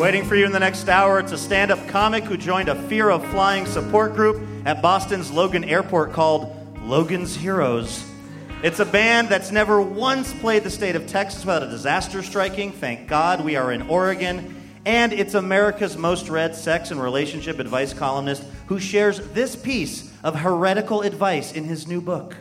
Waiting for you in the next hour, it's a stand up comic who joined a fear of flying support group at Boston's Logan Airport called Logan's Heroes. It's a band that's never once played the state of Texas without a disaster striking. Thank God we are in Oregon. And it's America's most read sex and relationship advice columnist who shares this piece of heretical advice in his new book.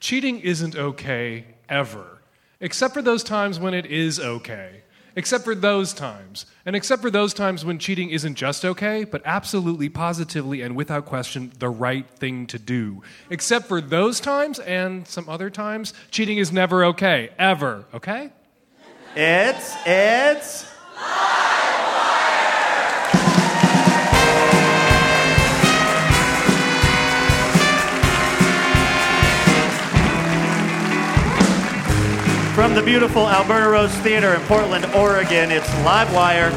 Cheating isn't okay ever, except for those times when it is okay. Except for those times. And except for those times when cheating isn't just okay, but absolutely, positively, and without question, the right thing to do. Except for those times and some other times, cheating is never okay. Ever. Okay? It's, it's. From the beautiful Alberta Rose Theater in Portland, Oregon, it's Livewire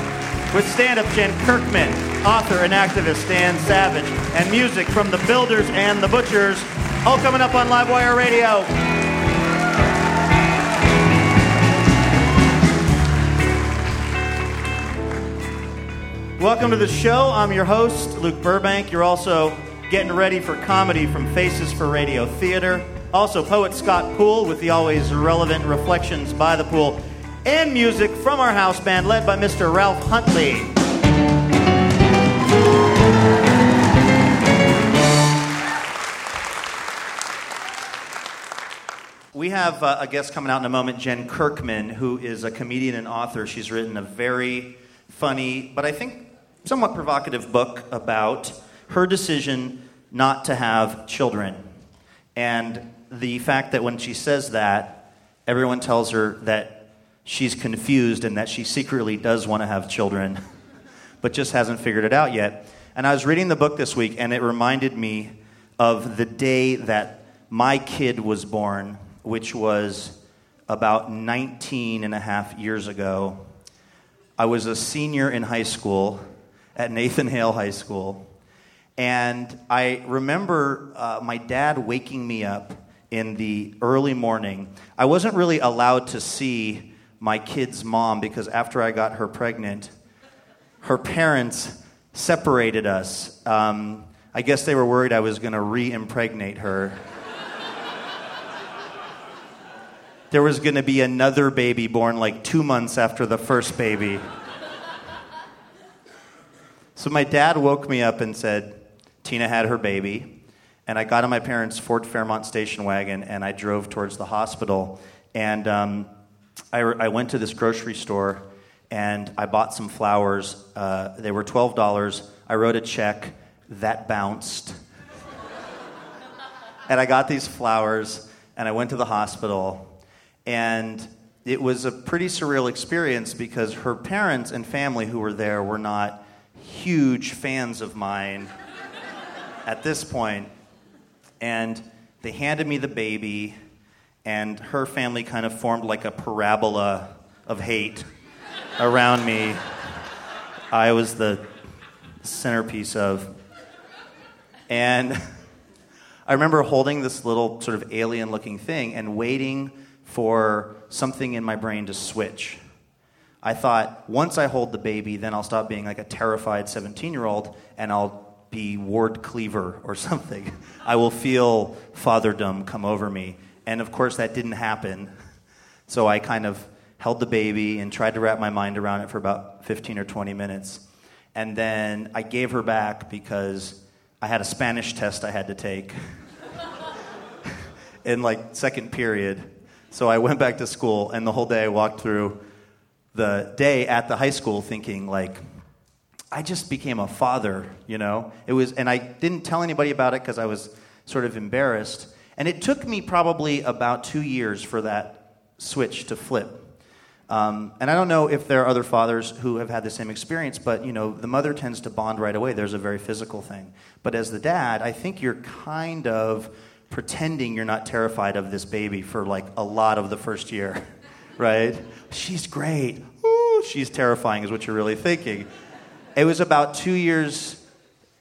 with stand up Jen Kirkman, author and activist Dan Savage, and music from the Builders and the Butchers, all coming up on Livewire Radio. Welcome to the show. I'm your host, Luke Burbank. You're also getting ready for comedy from Faces for Radio Theater. Also, poet Scott Poole with the always relevant reflections by the pool, and music from our house band led by Mr. Ralph Huntley. We have uh, a guest coming out in a moment, Jen Kirkman, who is a comedian and author. She's written a very funny, but I think somewhat provocative book about her decision not to have children. And the fact that when she says that, everyone tells her that she's confused and that she secretly does want to have children, but just hasn't figured it out yet. And I was reading the book this week, and it reminded me of the day that my kid was born, which was about 19 and a half years ago. I was a senior in high school at Nathan Hale High School. And I remember uh, my dad waking me up in the early morning. I wasn't really allowed to see my kid's mom because after I got her pregnant, her parents separated us. Um, I guess they were worried I was going to re impregnate her. there was going to be another baby born like two months after the first baby. So my dad woke me up and said, Tina had her baby. And I got in my parents' Ford Fairmont station wagon and I drove towards the hospital. And um, I, I, went to this grocery store and I bought some flowers. Uh, they were $12. I wrote a check that bounced. and I got these flowers and I went to the hospital. And it was a pretty surreal experience because her parents and family who were there were not huge fans of mine at this point and they handed me the baby, and her family kind of formed like a parabola of hate around me. I was the centerpiece of. And I remember holding this little sort of alien looking thing and waiting for something in my brain to switch. I thought, once I hold the baby, then I'll stop being like a terrified 17 year old and I'll be Ward Cleaver or something. I will feel fatherdom come over me. And of course, that didn't happen. So I kind of held the baby and tried to wrap my mind around it for about 15 or 20 minutes. And then I gave her back because I had a Spanish test I had to take in like second period. So I went back to school, and the whole day I walked through the day at the high school thinking, like, I just became a father, you know? It was, and I didn't tell anybody about it because I was sort of embarrassed. And it took me probably about two years for that switch to flip. Um, and I don't know if there are other fathers who have had the same experience, but you know, the mother tends to bond right away. There's a very physical thing. But as the dad, I think you're kind of pretending you're not terrified of this baby for like a lot of the first year, right? She's great. Ooh, she's terrifying, is what you're really thinking. It was about two years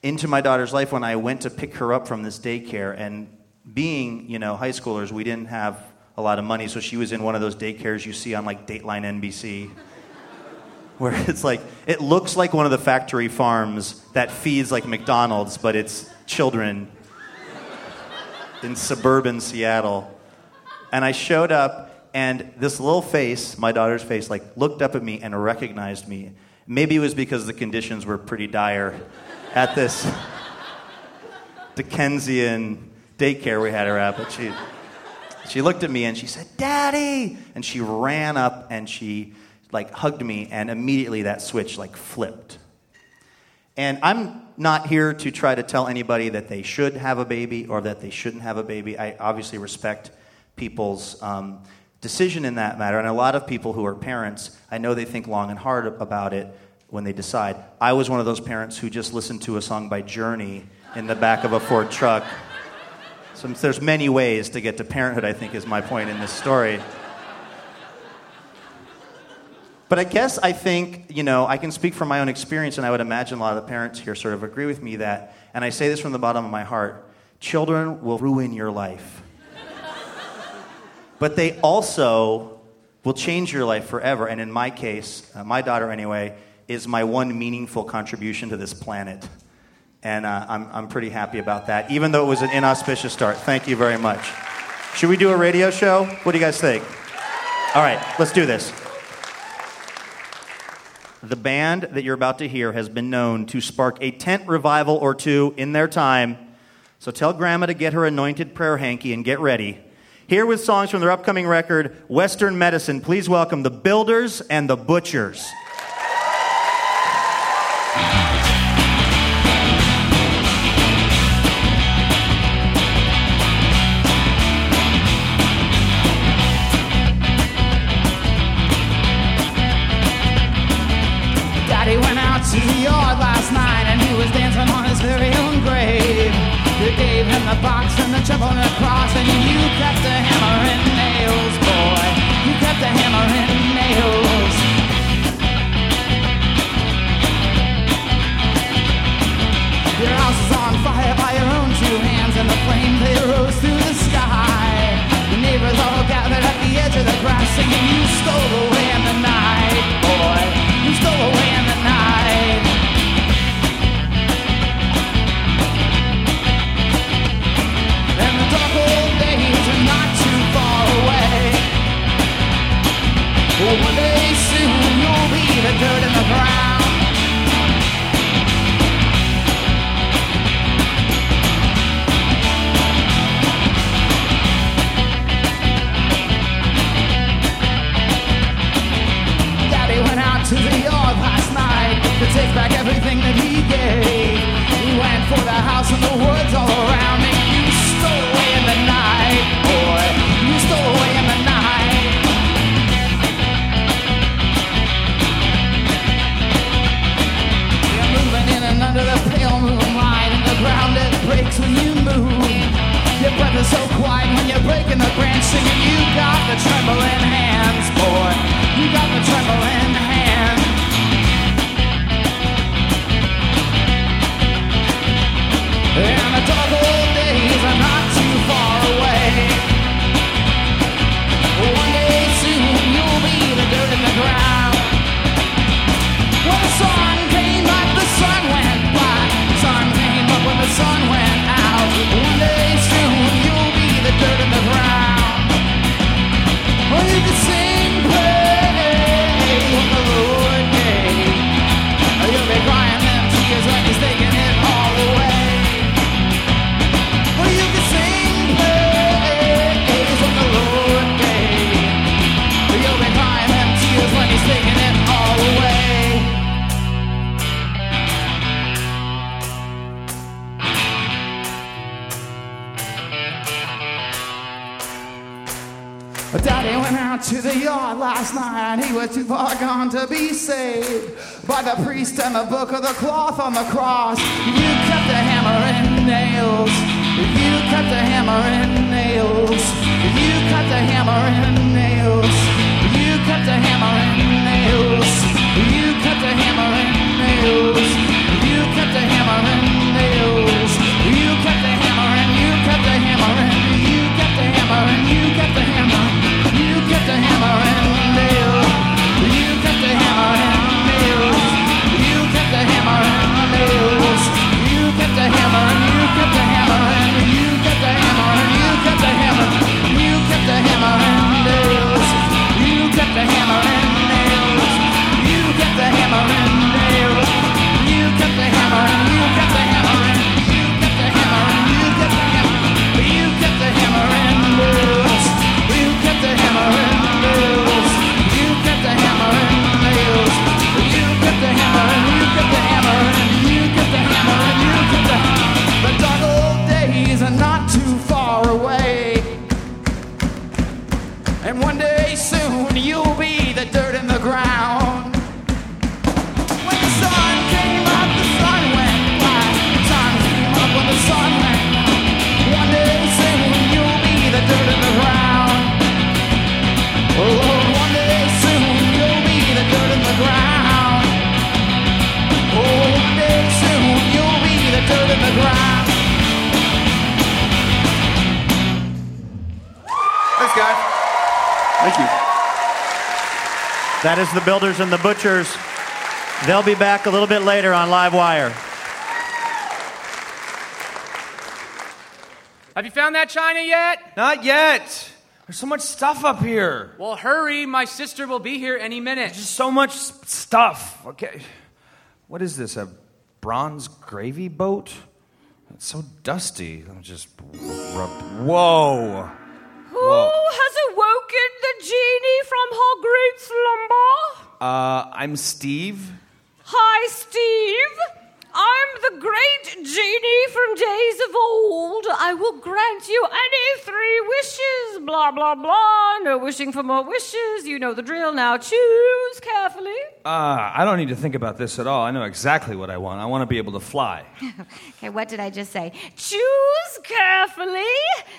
into my daughter's life when I went to pick her up from this daycare. And being, you know, high schoolers, we didn't have a lot of money, so she was in one of those daycares you see on like Dateline NBC. where it's like it looks like one of the factory farms that feeds like McDonald's, but it's children in suburban Seattle. And I showed up, and this little face, my daughter's face, like looked up at me and recognized me. Maybe it was because the conditions were pretty dire at this Dickensian daycare we had her at, but she she looked at me and she said, "Daddy!" and she ran up and she like hugged me, and immediately that switch like flipped. And I'm not here to try to tell anybody that they should have a baby or that they shouldn't have a baby. I obviously respect people's um, decision in that matter. And a lot of people who are parents, I know they think long and hard about it when they decide. I was one of those parents who just listened to a song by Journey in the back of a Ford truck. So there's many ways to get to parenthood, I think, is my point in this story. But I guess I think, you know, I can speak from my own experience, and I would imagine a lot of the parents here sort of agree with me that, and I say this from the bottom of my heart children will ruin your life. But they also will change your life forever. And in my case, uh, my daughter anyway, is my one meaningful contribution to this planet. And uh, I'm, I'm pretty happy about that, even though it was an inauspicious start. Thank you very much. Should we do a radio show? What do you guys think? All right, let's do this. The band that you're about to hear has been known to spark a tent revival or two in their time. So tell Grandma to get her anointed prayer hanky and get ready. Here with songs from their upcoming record, Western Medicine, please welcome the Builders and the Butchers. Daddy went out to the yard last night and he was dancing on his very own grave. They gave him the box and the chip the hammer to the yard last night. He was too far gone to be saved by the priest and the book of the cloth on the cross. You kept the hammer and nails. You kept the hammer and nails. You kept the hammer and nails. You kept the hammer and nails. You kept the hammer and nails. That is the Builders and the Butchers. They'll be back a little bit later on Live Wire. Have you found that china yet? Not yet. There's so much stuff up here. Well, hurry. My sister will be here any minute. Just so much stuff. Okay. What is this? A bronze gravy boat? It's so dusty. Let me just rub. Whoa. Who has awoken the genie from her great slumber? Uh, I'm Steve. Hi, Steve. I'm the great genie from days of old. I will grant you any three wishes. Blah, blah, blah. No wishing for more wishes. You know the drill. Now choose carefully. Uh, I don't need to think about this at all. I know exactly what I want. I want to be able to fly. Okay, what did I just say? Choose carefully.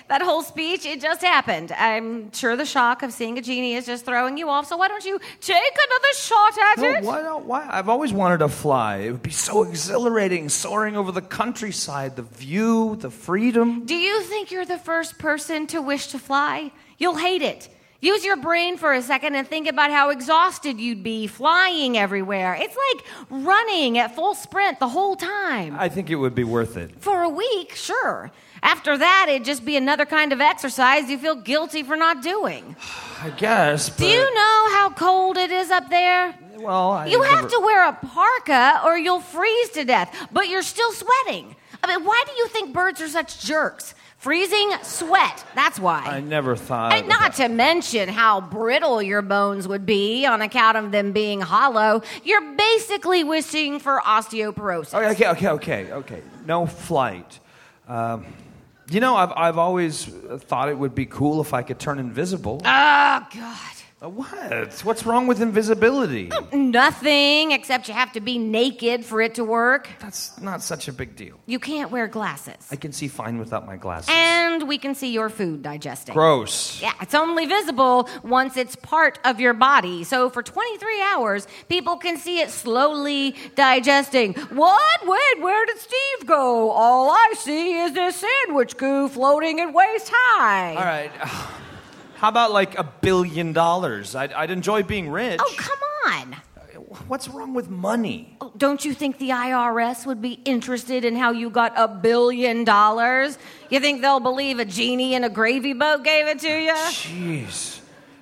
That whole speech, it just happened. I'm sure the shock of seeing a genie is just throwing you off, so why don't you take another shot at No, it? why not? Why? I've always wanted to fly. It would be so exhilarating, soaring over the countryside, the view, the freedom. Do you think you're the first person to wish to fly? You'll hate it. Use your brain for a second and think about how exhausted you'd be flying everywhere. It's like running at full sprint the whole time. I think it would be worth it. For a week, sure. After that, it'd just be another kind of exercise you feel guilty for not doing. I guess. But, Do you know how cold it is up there? Well, I You have never- to wear a parka or you'll freeze to death, but you're still sweating. I mean, why do you think birds are such jerks? Freezing sweat, that's why. I never thought. And not to mention how brittle your bones would be on account of them being hollow. You're basically wishing for osteoporosis. Okay, okay, okay, okay, okay. No flight. Um, you know, I've I've always thought it would be cool if I could turn invisible. Oh, God. What? What's wrong with invisibility? Oh, nothing, except you have to be naked for it to work. That's not such a big deal. You can't wear glasses. I can see fine without my glasses. And we can see your food digesting. Gross. Yeah, it's only visible once it's part of your body. So for 23 hours, people can see it slowly digesting. What? Wait, where did Steve go? All I see is this sandwich goo floating at waist high. All right. How about like a billion dollars? I'd, I'd enjoy being rich. Oh, come on. What's wrong with money? Oh, Don't you think the IRS would be interested in how you got a billion dollars? You think they'll believe a genie in a gravy boat gave it to you? Jeez.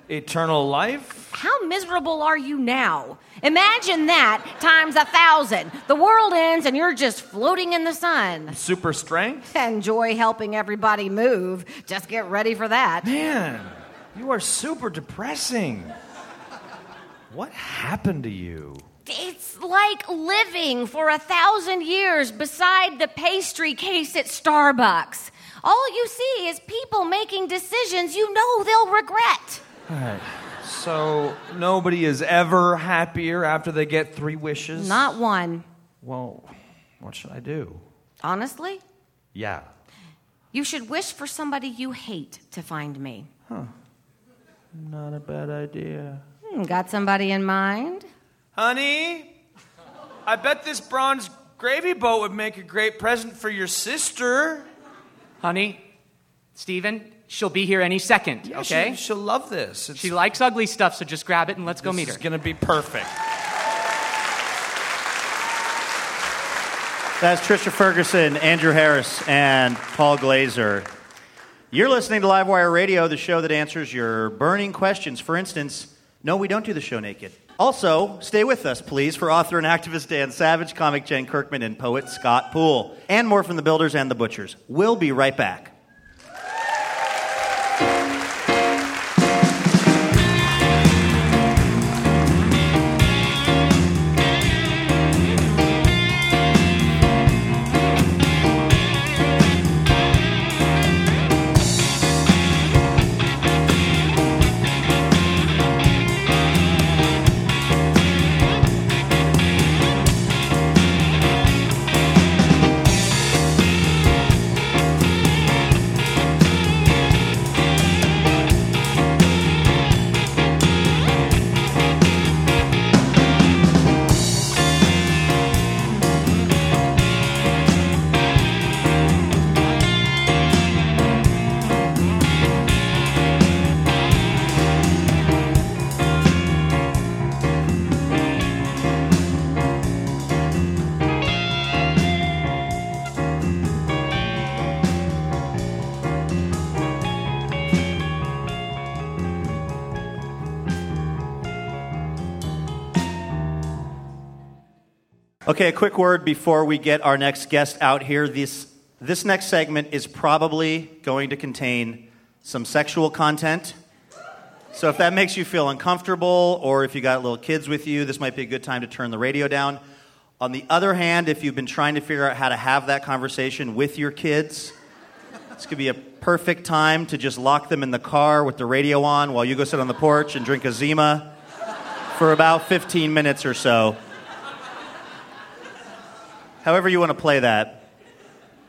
Eternal life? How miserable are you now? Imagine that times a thousand. The world ends and you're just floating in the sun. Super strength? Enjoy helping everybody move. Just get ready for that. Man, you are super depressing. What happened to you? It's like living for a thousand years beside the pastry case at Starbucks. All you see is people making decisions you know they'll regret. All right. So nobody is ever happier after they get three wishes? Not one. Well, what should I do? Honestly, Yeah. you should wish for somebody you hate to find me. Not a bad idea. Hmm, got somebody in mind? Honey, I bet this bronze gravy boat would make a great present for your sister. Honey, Steven, she'll be here any second, Yeah, okay? She, will love this. It's, She likes ugly stuff, so just grab it and let's go meet her. It's going to be perfect. That's Trisha Ferguson, Andrew Harris, and Paul Glazer. You're listening to Livewire Radio, the show that answers your burning questions. For instance, no, we don't do the show naked. Also, stay with us, please, for author and activist Dan Savage, comic Jen Kirkman, and poet Scott Poole, and more from the Builders and the Butchers. We'll be right back. Okay, a quick word before we get our next guest out here. This, this next segment is probably going to contain some sexual content. So if that makes you feel uncomfortable, or if you got little kids with you, this might be a good time to turn the radio down. On the other hand, if you've been trying to figure out how to have that conversation with your kids, this could be a perfect time to just lock them in the car with the radio on while you go sit on the porch and drink a Zima for about 15 minutes or so. However, you want to play that.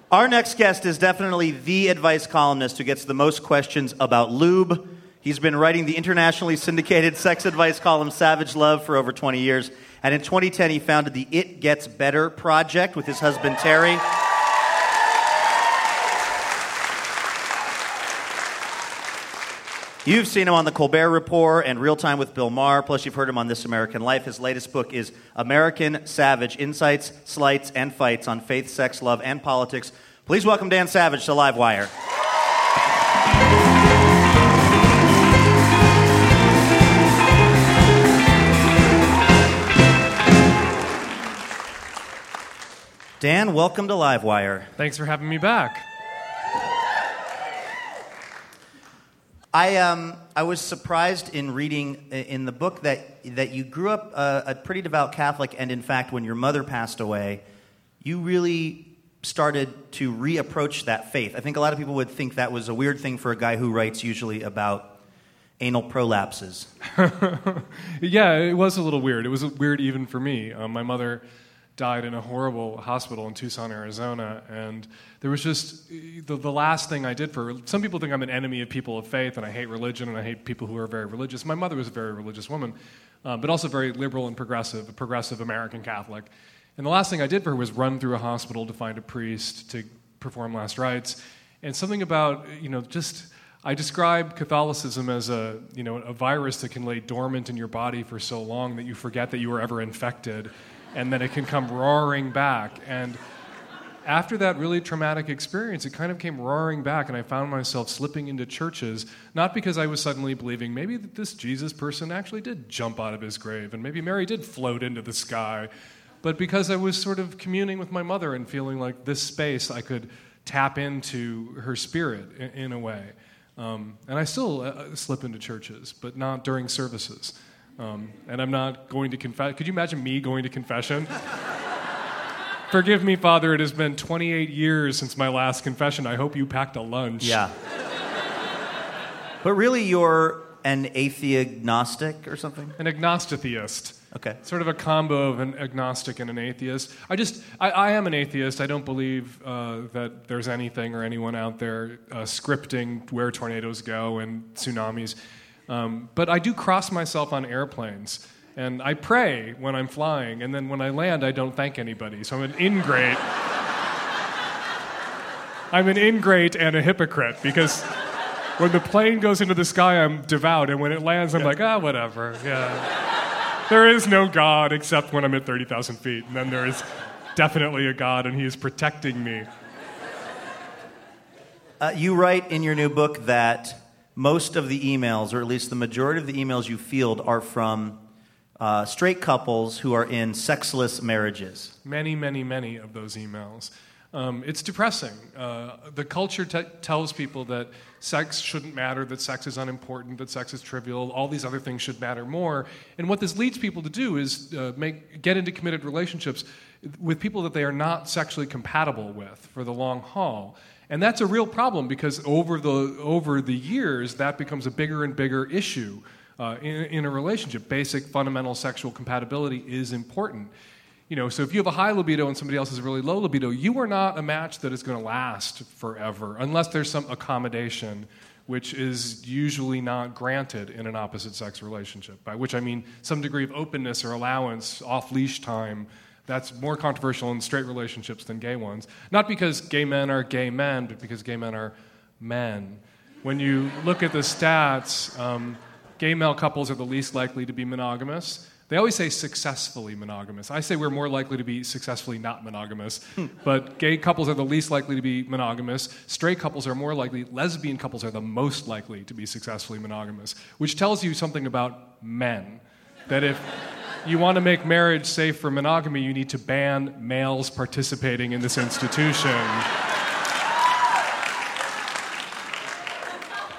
Our next guest is definitely the advice columnist who gets the most questions about lube. He's been writing the internationally syndicated sex advice column Savage Love for over 20 years. And in 2010, he founded the It Gets Better project with his husband Terry. You've seen him on The Colbert Report and Real Time with Bill Maher, plus you've heard him on This American Life. His latest book is American Savage Insights, Slights, and Fights on Faith, Sex, Love, and Politics. Please welcome Dan Savage to Livewire. Dan, welcome to Livewire. Thanks for having me back. I, um, I was surprised in reading in the book that, that you grew up a, a pretty devout Catholic, and in fact, when your mother passed away, you really started to reapproach that faith. I think a lot of people would think that was a weird thing for a guy who writes usually about anal prolapses. Yeah, it was a little weird. It was weird even for me. Um, my mother died in a horrible hospital in Tucson, Arizona, and there was just the, the last thing I did for. Some people think I'm an enemy of people of faith, and I hate religion, and I hate people who are very religious. My mother was a very religious woman, uh, but also very liberal and progressive, a progressive American Catholic. And the last thing I did for her was run through a hospital to find a priest to perform last rites, and something about you know just. I describe Catholicism as a, you know, a virus that can lay dormant in your body for so long that you forget that you were ever infected, and then it can come roaring back. And after that really traumatic experience, it kind of came roaring back, and I found myself slipping into churches, not because I was suddenly believing maybe that this Jesus person actually did jump out of his grave, and maybe Mary did float into the sky, but because I was sort of communing with my mother and feeling like this space I could tap into her spirit in, in a way. Um, and I still uh, slip into churches, but not during services. Um, and I'm not going to confess. Could you imagine me going to confession? Forgive me, Father, it has been 28 years since my last confession. I hope you packed a lunch. Yeah. but really, you're an atheognostic or something? An agnostitheist. Okay. Sort of a combo of an agnostic and an atheist. I just, I, I am an atheist. I don't believe uh, that there's anything or anyone out there uh, scripting where tornadoes go and tsunamis. Um, but I do cross myself on airplanes. And I pray when I'm flying, and then when I land, I don't thank anybody. So I'm an ingrate. I'm an ingrate and a hypocrite because when the plane goes into the sky, I'm devout, and when it lands, I'm like, ah, whatever. Yeah. There is no God except when I'm at 30,000 feet, and then there is definitely a God, and He is protecting me. Uh, you write in your new book that most of the emails, or at least the majority of the emails you field, are from uh, straight couples who are in sexless marriages. Many, many, many of those emails. Um, it's depressing. Uh, the culture tells people that sex shouldn't matter, that sex is unimportant, that sex is trivial, all these other things should matter more. And what this leads people to do is uh, make, get into committed relationships with people that they are not sexually compatible with for the long haul. And that's a real problem because over the, over the years, that becomes a bigger and bigger issue uh, in, in a relationship. Basic fundamental sexual compatibility is important. You know, so if you have a high libido and somebody else has a really low libido, you are not a match that is going to last forever unless there's some accommodation, which is usually not granted in an opposite sex relationship. By which I mean some degree of openness or allowance, off leash time. That's more controversial in straight relationships than gay ones. Not because gay men are gay men, but because gay men are men. When you look at the stats, um, gay male couples are the least likely to be monogamous. They always say successfully monogamous. I say we're more likely to be successfully not monogamous. but gay couples are the least likely to be monogamous. Straight couples are more likely. Lesbian couples are the most likely to be successfully monogamous, which tells you something about men. That if you want to make marriage safe for monogamy, you need to ban males participating in this institution.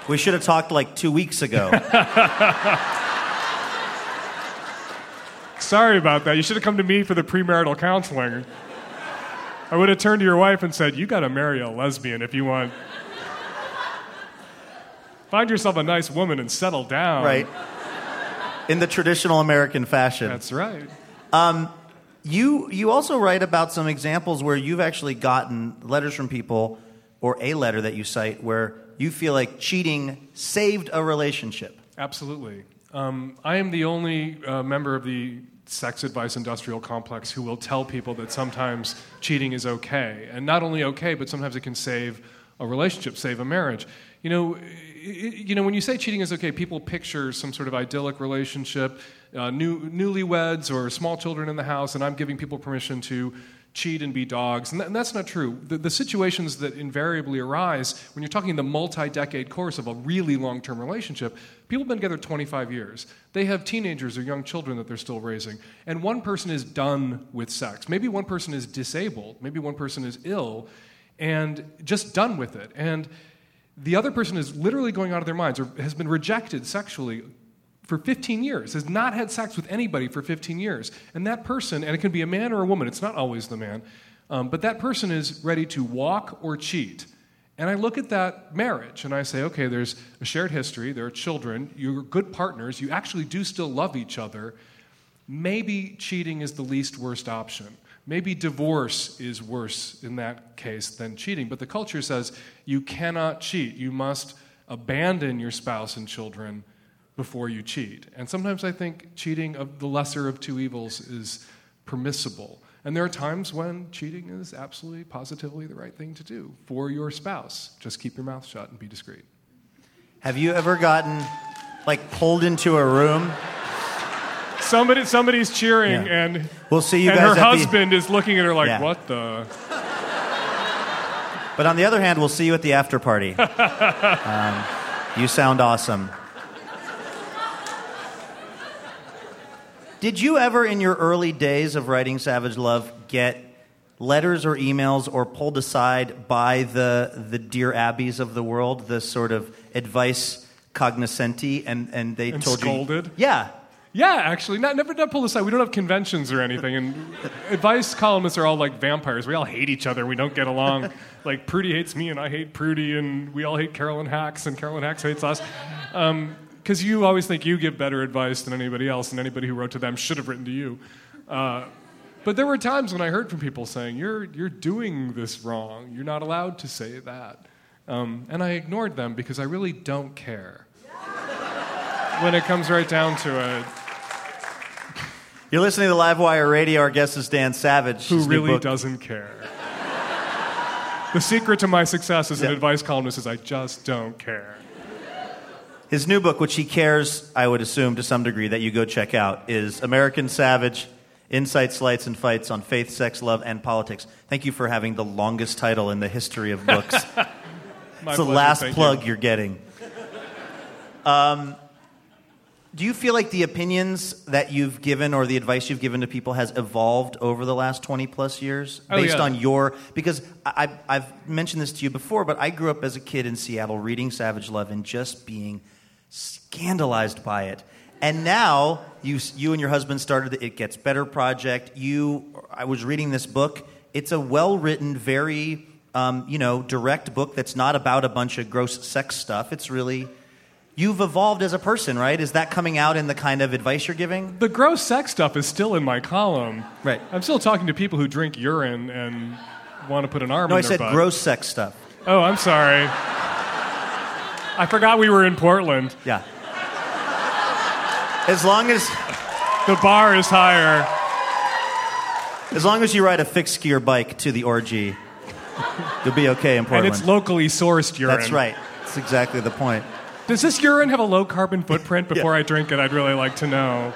We should have talked like two weeks ago. Sorry about that. You should have come to me for the premarital counseling. I would have turned to your wife and said, You got to marry a lesbian if you want. Find yourself a nice woman and settle down. right? In the traditional American fashion. That's right. You you also write about some examples where you've actually gotten letters from people or a letter that you cite where you feel like cheating saved a relationship. Absolutely. Um, I am the only uh, member of the sex advice industrial complex who will tell people that sometimes cheating is okay. And not only okay, but sometimes it can save a relationship, save a marriage. You know, you know, when you say cheating is okay, people picture some sort of idyllic relationship, uh, new, newlyweds or small children in the house, and I'm giving people permission to cheat and be dogs. And, and that's not true. The, the situations that invariably arise when you're talking the multi decade course of a really long term relationship, people have been together 25 years. They have teenagers or young children that they're still raising. And one person is done with sex. Maybe one person is disabled. Maybe one person is ill and just done with it. And the other person is literally going out of their minds or has been rejected sexually for 15 years, has not had sex with anybody for 15 years. And that person, and it can be a man or a woman, it's not always the man, um, but that person is ready to walk or cheat. And I look at that marriage and I say, okay, there's a shared history, there are children, you're good partners, you actually do still love each other. Maybe cheating is the least worst option. Maybe divorce is worse in that case than cheating. But the culture says you cannot cheat. You must abandon your spouse and children before you cheat. And sometimes I think cheating of the lesser of two evils is permissible. And there are times when cheating is absolutely positively the right thing to do for your spouse. Just keep your mouth shut and be discreet. Have you ever gotten like pulled into a room? Somebody, somebody's cheering, Yeah. and We'll see you and guys her at the- husband is looking at her like, Yeah. "What the?" But on the other hand, we'll see you at the after party. um, you sound awesome. Did you ever, in your early days of writing Savage Love, get letters or emails or pulled aside by the, the Dear Abbeys of the world, the sort of advice cognoscenti, and, and they And told scolded? you. Yeah. Yeah, actually, not never not pulled aside. We don't have conventions or anything, and advice columnists are all like vampires. We all hate each other. We don't get along. like Prudie hates me, and I hate Prudie, and we all hate Carolyn Hax, and Carolyn Hax hates us. Because you always think you give better advice than anybody else, and anybody who wrote to them should have written to you. Uh, but there were times when I heard from people saying, "You're you're doing this wrong. You're not allowed to say that," um, and I ignored them because I really don't care. when it comes right down to it. You're listening to Livewire Radio. Our guest is Dan Savage. who His really doesn't care. the secret to my success as an Yeah. advice columnist is I just don't care. His new book, which he cares, I would assume, to some degree, that you go check out, is American Savage Insights, Slights, and Fights on Faith, Sex, Love, and Politics. Thank you for having the longest title in the history of books. It's the pleasure, last plug you. are getting. Um, do you feel like the opinions that you've given or the advice you've given to people has evolved over the last 20 plus years Oh, based yeah. on your because I, I've- I've mentioned this to you before but i grew up as a kid in seattle reading savage love and just being scandalized by it. And now you, you and your husband started the it gets better project. You i was reading this book. It's a well written very um, you know direct book that's not about a bunch of gross sex stuff. It's really you've evolved as a person right is that coming out in the kind of advice you're giving The gross sex stuff is still in my column. Right. I'm still talking to people who drink urine and want to put an arm no in i their said butt. gross sex stuff Oh, I'm sorry. I forgot we were in Portland. yeah as long as The bar is higher. as long as you ride a fixed gear bike to the orgy you'll be okay in Portland. And it's locally sourced urine. that's right that's exactly the point Does this urine have a low carbon footprint? Before Yeah. I drink it, I'd really like to know.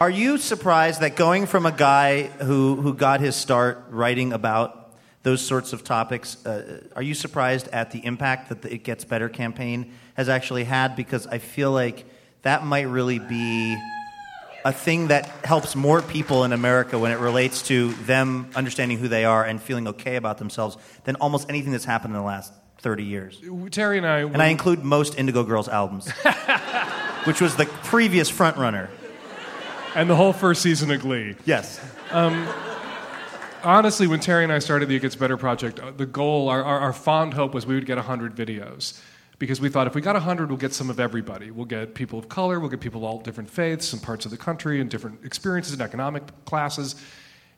Are you surprised that going from a guy who, who got his start writing about those sorts of topics, uh, are you surprised at the impact that the It Gets Better campaign has actually had? Because I feel like that might really be a thing that helps more people in America when it relates to them understanding who they are and feeling okay about themselves than almost anything that's happened in the last 30 years. Terry and I. And I include most Indigo Girls albums, which was the previous frontrunner. and the whole first season of Glee. Yes. honestly, when Terry and I started the It Gets Better project, uh, the goal, our, our, our fond hope was we would get 100 videos. Because we thought if we got 100, we'll get some of everybody. We'll get people of color, we'll get people of all different faiths and parts of the country and different experiences and economic classes.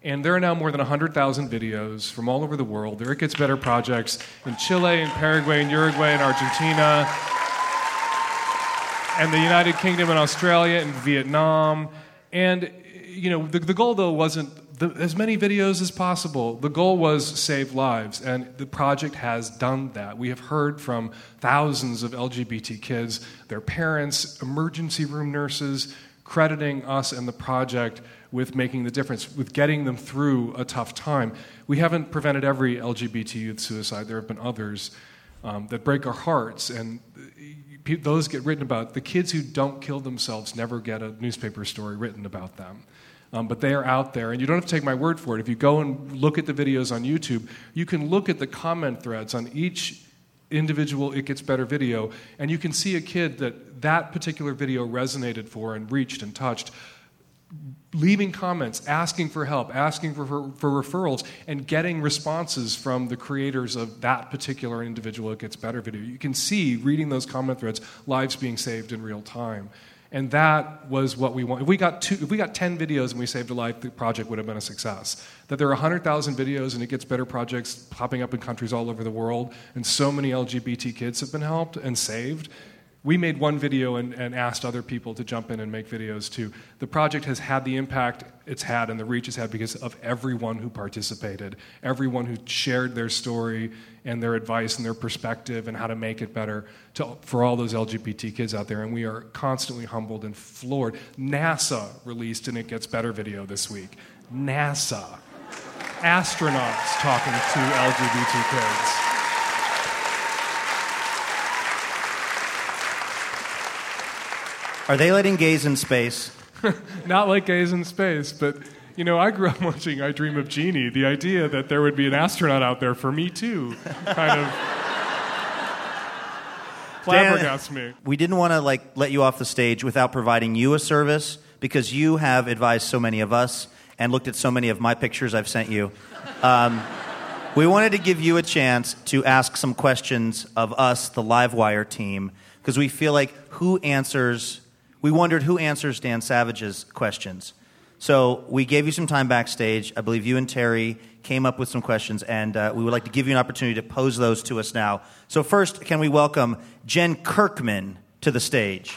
And there are now more than 100,000 videos from all over the world. There It Gets Better projects in Chile and Paraguay and Uruguay and Argentina and the United Kingdom and Australia and Vietnam. And, you know, the, the goal, though, wasn't the, as many videos as possible. The goal was save lives, and the project has done that. We have heard from thousands of LGBT kids, their parents, emergency room nurses, crediting us and the project with making the difference, with getting them through a tough time. We haven't prevented every LGBT youth suicide, there have been others um, that break our hearts, and those get written about. The kids who don't kill themselves never get a newspaper story written about them. Um, but they are out there, and you don't have to take my word for it. If you go and look at the videos on YouTube, you can look at the comment threads on each individual It Gets Better video, and you can see a kid that that particular video resonated for and reached and touched leaving comments, asking for help, asking for, for, referrals, and getting responses from the creators of that particular individual It Gets Better video. You can see, reading those comment threads, lives being saved in real time. And that was what we want. If we got two, if we got 10 videos and we saved a life, the project would have been a success. That there are 100,000 videos and it gets better projects popping up in countries all over the world, and so many LGBT kids have been helped and saved. We made one video and, and asked other people to jump in and make videos too. The project has had the impact it's had and the reach it's had because of everyone who participated, everyone who shared their story and their advice and their perspective and how to make it better to, for all those LGBT kids out there. And we are constantly humbled and floored. NASA released an It Gets Better video this week. NASA. Astronauts talking to LGBT kids. Are they letting gays in space? Not like gays in space, but you know, I grew up watching I Dream of Jeannie. The idea that there would be an astronaut out there for me too, kind of flabbergasts me. We didn't want to like let you off the stage without providing you a service because you have advised so many of us and looked at so many of my pictures I've sent you. Um, we wanted to give you a chance to ask some questions of us, the Livewire team, because we feel like who answers. We wondered who answers Dan Savage's questions. So we gave you some time backstage. I believe you and Terry came up with some questions, and uh, we would like to give you an opportunity to pose those to us now. So, first, can we welcome Jen Kirkman to the stage?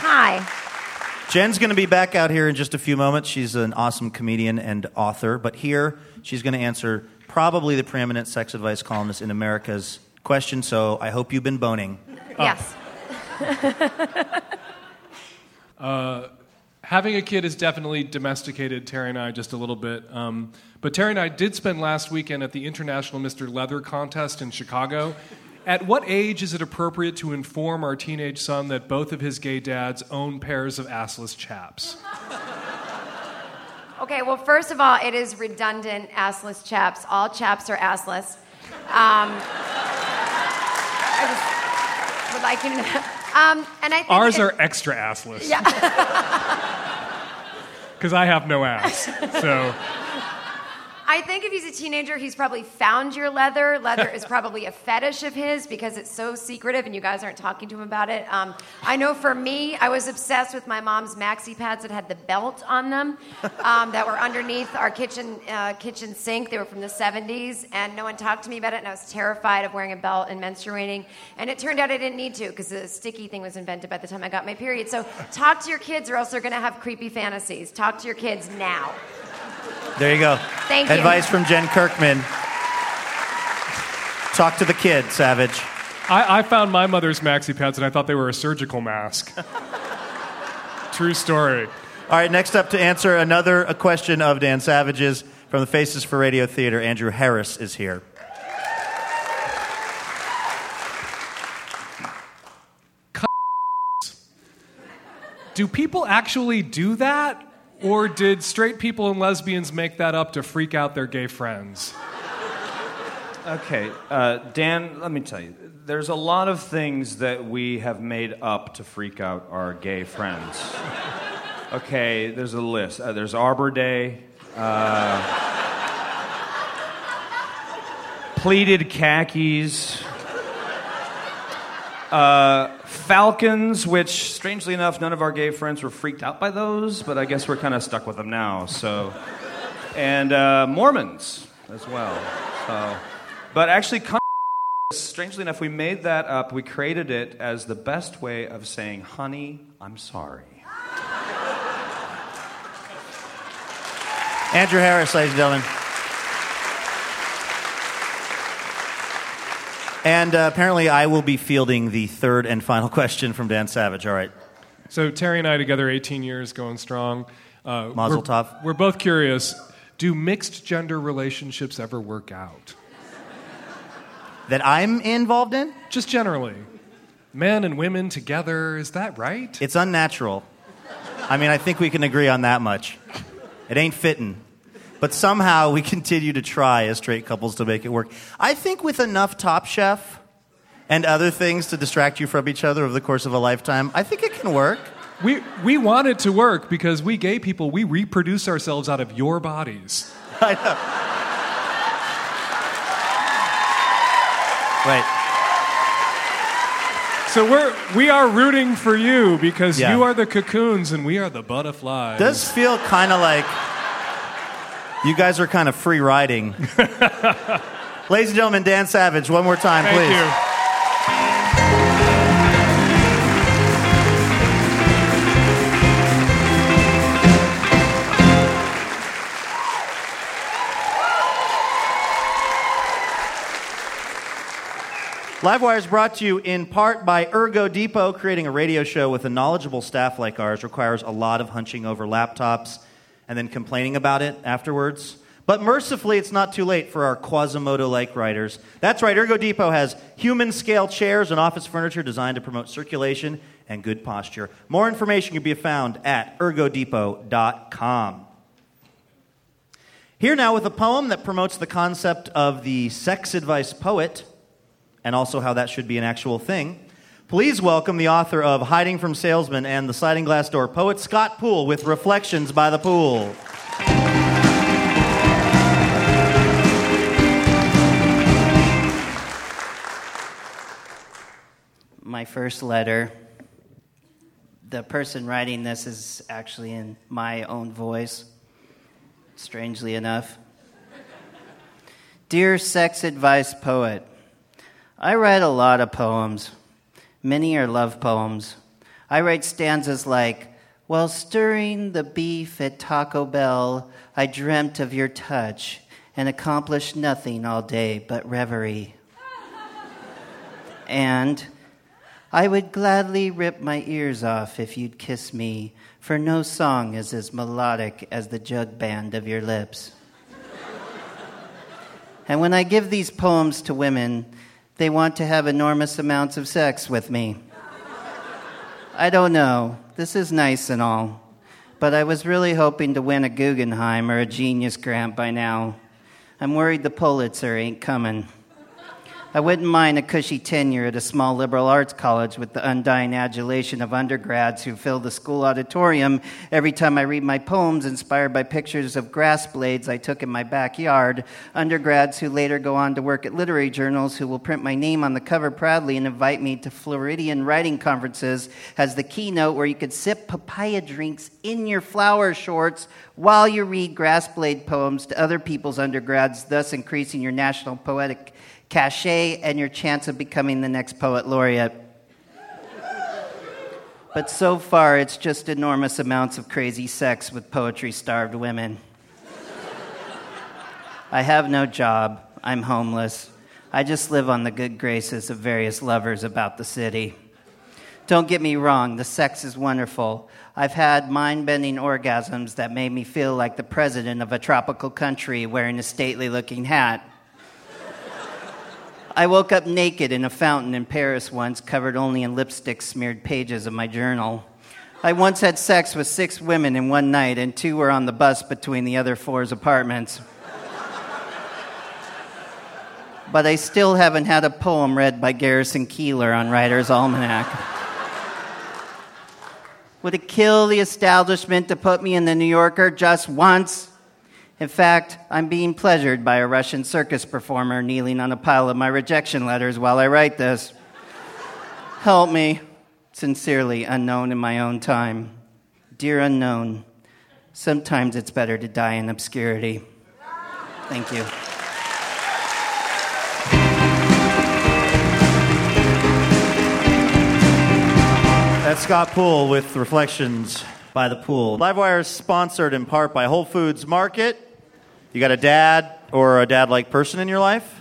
Hi. Jen's going to be back out here in just a few moments. She's an awesome comedian and author, but here she's going to answer probably the preeminent sex advice columnist in America's question. So I hope you've been boning. Yes. having a kid has definitely domesticated Terry and I just a little bit. Um, but Terry and I did spend last weekend at the International Mr. Leather contest in Chicago. At what age is it appropriate to inform our teenage son that both of his gay dads own pairs of assless chaps? Okay, well, first of all, it is redundant assless chaps. All chaps are assless. Um, I just would like you to know. Um, and I think Ours it- are extra assless. Yeah. Because I have no ass. So I think if he's a teenager, he's probably found your leather. Leather is probably a fetish of his because it's so secretive and you guys aren't talking to him about it. Um, I know for me, I was obsessed with my mom's maxi pads that had the belt on them um, that were underneath our kitchen uh, kitchen sink. They were from the 70s, and no one talked to me about it, and I was terrified of wearing a belt and menstruating. And it turned out I didn't need to because the sticky thing was invented by the time I got my period. So talk to your kids, or else they're going to have creepy fantasies. Talk to your kids now. There you go. Thank you. Advice from Jen Kirkman. Talk to the kid, Savage. I, I found my mother's maxi pads and I thought they were a surgical mask. True story. All right, next up to answer another a question of Dan Savage's from the Faces for Radio Theater, Andrew Harris is here. do people actually do that? Or did straight people and lesbians make that up to freak out their gay friends? Okay, uh, Dan, let me tell you. There's a lot of things that we have made up to freak out our gay friends. Okay, there's a list. Uh, there's Arbor Day, uh, pleated khakis, uh, falcons, which, strangely enough, none of our gay friends were freaked out by those, but I guess we're kind of stuck with them now. So, and uh, Mormons as well. So, but actually, strangely enough, we made that up. We created it as the best way of saying, "Honey, I'm sorry." Andrew Harris, ladies and gentlemen. And uh, apparently, I will be fielding the third and final question from Dan Savage. All right. So Terry and I together 18 years, going strong. Uh, Mazel tov. We're both curious. Do mixed gender relationships ever work out? That I'm involved in? Just generally. Men and women together, is that right? It's unnatural. I mean, I think we can agree on that much. It ain't fitting. But somehow we continue to try as straight couples to make it work. I think with enough Top Chef and other things to distract you from each other over the course of a lifetime, I think it can work. We, we want it to work because we gay people, we reproduce ourselves out of your bodies. I know. Right. So we're, we are rooting for you because Yeah. you are the cocoons and we are the butterflies. does feel kind of like you guys are kind of free riding. Ladies and gentlemen, Dan Savage, one more time, Thank please. you. Livewire is brought to you in part by Ergo Depot. Creating a radio show with a knowledgeable staff like ours requires a lot of hunching over laptops and then complaining about it afterwards. But mercifully, it's not too late for our Quasimodo like writers. That's right, Ergo Depot has human scale chairs and office furniture designed to promote circulation and good posture. More information can be found at ergodepot.com. Here now with a poem that promotes the concept of the sex advice poet and also how that should be an actual thing. Please welcome the author of Hiding from Salesmen and The Sliding Glass Door, poet Scott Poole with Reflections by the Pool. my first letter. The person writing this is actually in my own voice, strangely enough. Dear sex advice poet, I write a lot of poems. Many are love poems. I write stanzas like, While stirring the beef at Taco Bell, I dreamt of your touch and accomplished nothing all day but reverie. and I would gladly rip my ears off if you'd kiss me, for no song is as melodic as the jug band of your lips. and when I give these poems to women, they want to have enormous amounts of sex with me. I don't know. This is nice and all. But I was really hoping to win a Guggenheim or a Genius Grant by now. I'm worried the Pulitzer ain't coming. I wouldn't mind a cushy tenure at a small liberal arts college with the undying adulation of undergrads who fill the school auditorium every time I read my poems inspired by pictures of grass blades I took in my backyard. Undergrads who later go on to work at literary journals who will print my name on the cover proudly and invite me to Floridian writing conferences as the keynote where you could sip papaya drinks in your flower shorts while you read grass blade poems to other people's undergrads, thus increasing your national poetic cachet and your chance of becoming the next poet laureate. But so far, it's just enormous amounts of crazy sex with poetry starved women. I have no job. I'm homeless. I just live on the good graces of various lovers about the city. Don't get me wrong, the sex is wonderful. I've had mind bending orgasms that made me feel like the president of a tropical country wearing a stately looking hat. I woke up naked in a fountain in Paris once, covered only in lipstick smeared pages of my journal. I once had sex with six women in one night, and two were on the bus between the other four's apartments. but I still haven't had a poem read by Garrison Keillor on Writer's Almanac. Would it kill the establishment to put me in the New Yorker just once? In fact, I'm being pleasured by a Russian circus performer kneeling on a pile of my rejection letters while I write this. Help me. Sincerely, unknown in my own time. Dear unknown, sometimes it's better to die in obscurity. Thank you. That's Scott Poole with Reflections by the Pool. Livewire is sponsored in part by Whole Foods Market. You got a dad or a dad like person in your life?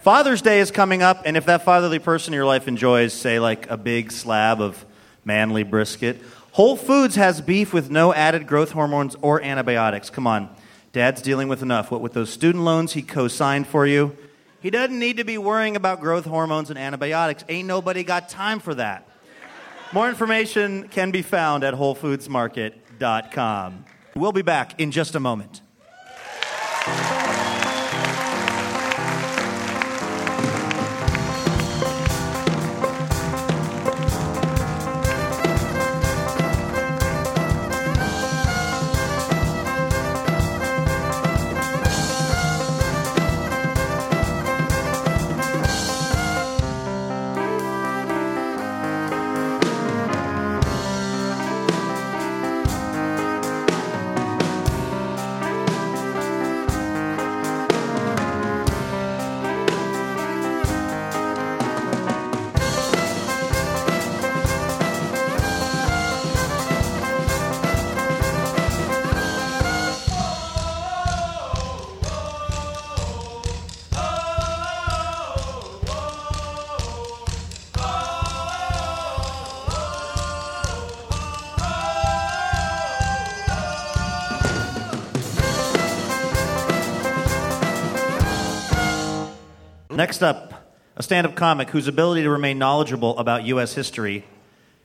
Father's Day is coming up, and if that fatherly person in your life enjoys, say, like a big slab of manly brisket, Whole Foods has beef with no added growth hormones or antibiotics. Come on. Dad's dealing with enough. What with those student loans he co signed for you? He doesn't need to be worrying about growth hormones and antibiotics. Ain't nobody got time for that. More information can be found at WholeFoodsMarket.com. We'll be back in just a moment. Stand up comic whose ability to remain knowledgeable about U.S. history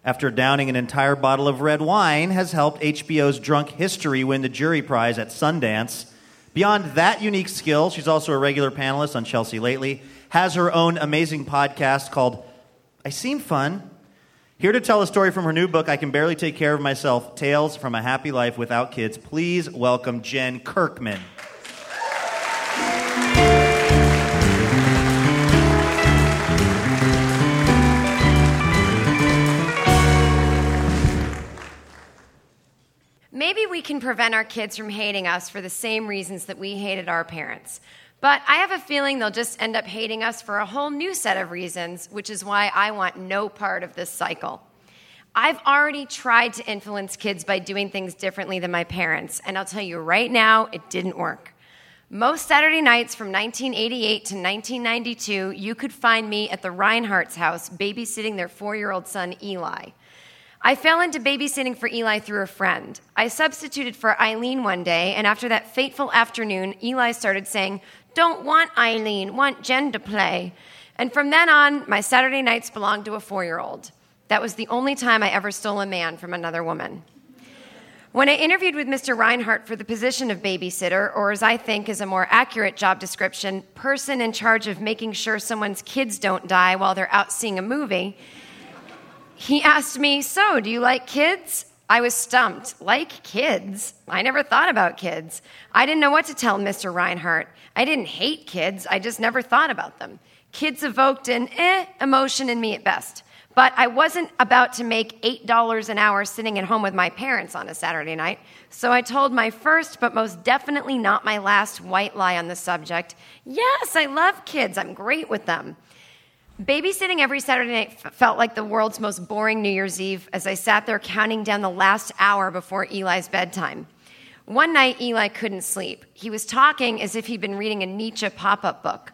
after downing an entire bottle of red wine has helped HBO's Drunk History win the jury prize at Sundance. Beyond that unique skill, she's also a regular panelist on Chelsea Lately, has her own amazing podcast called I Seem Fun. Here to tell a story from her new book, I Can Barely Take Care of Myself Tales from a Happy Life Without Kids, please welcome Jen Kirkman. Maybe we can prevent our kids from hating us for the same reasons that we hated our parents. But I have a feeling they'll just end up hating us for a whole new set of reasons, which is why I want no part of this cycle. I've already tried to influence kids by doing things differently than my parents, and I'll tell you right now, it didn't work. Most Saturday nights from 1988 to 1992, you could find me at the Reinhardt's house babysitting their four year old son, Eli. I fell into babysitting for Eli through a friend. I substituted for Eileen one day, and after that fateful afternoon, Eli started saying, Don't want Eileen, want Jen to play. And from then on, my Saturday nights belonged to a four year old. That was the only time I ever stole a man from another woman. When I interviewed with Mr. Reinhardt for the position of babysitter, or as I think is a more accurate job description, person in charge of making sure someone's kids don't die while they're out seeing a movie, he asked me, So, do you like kids? I was stumped. Like kids? I never thought about kids. I didn't know what to tell Mr. Reinhardt. I didn't hate kids, I just never thought about them. Kids evoked an eh emotion in me at best. But I wasn't about to make $8 an hour sitting at home with my parents on a Saturday night, so I told my first, but most definitely not my last, white lie on the subject. Yes, I love kids, I'm great with them. Babysitting every Saturday night felt like the world's most boring New Year's Eve as I sat there counting down the last hour before Eli's bedtime. One night, Eli couldn't sleep. He was talking as if he'd been reading a Nietzsche pop up book.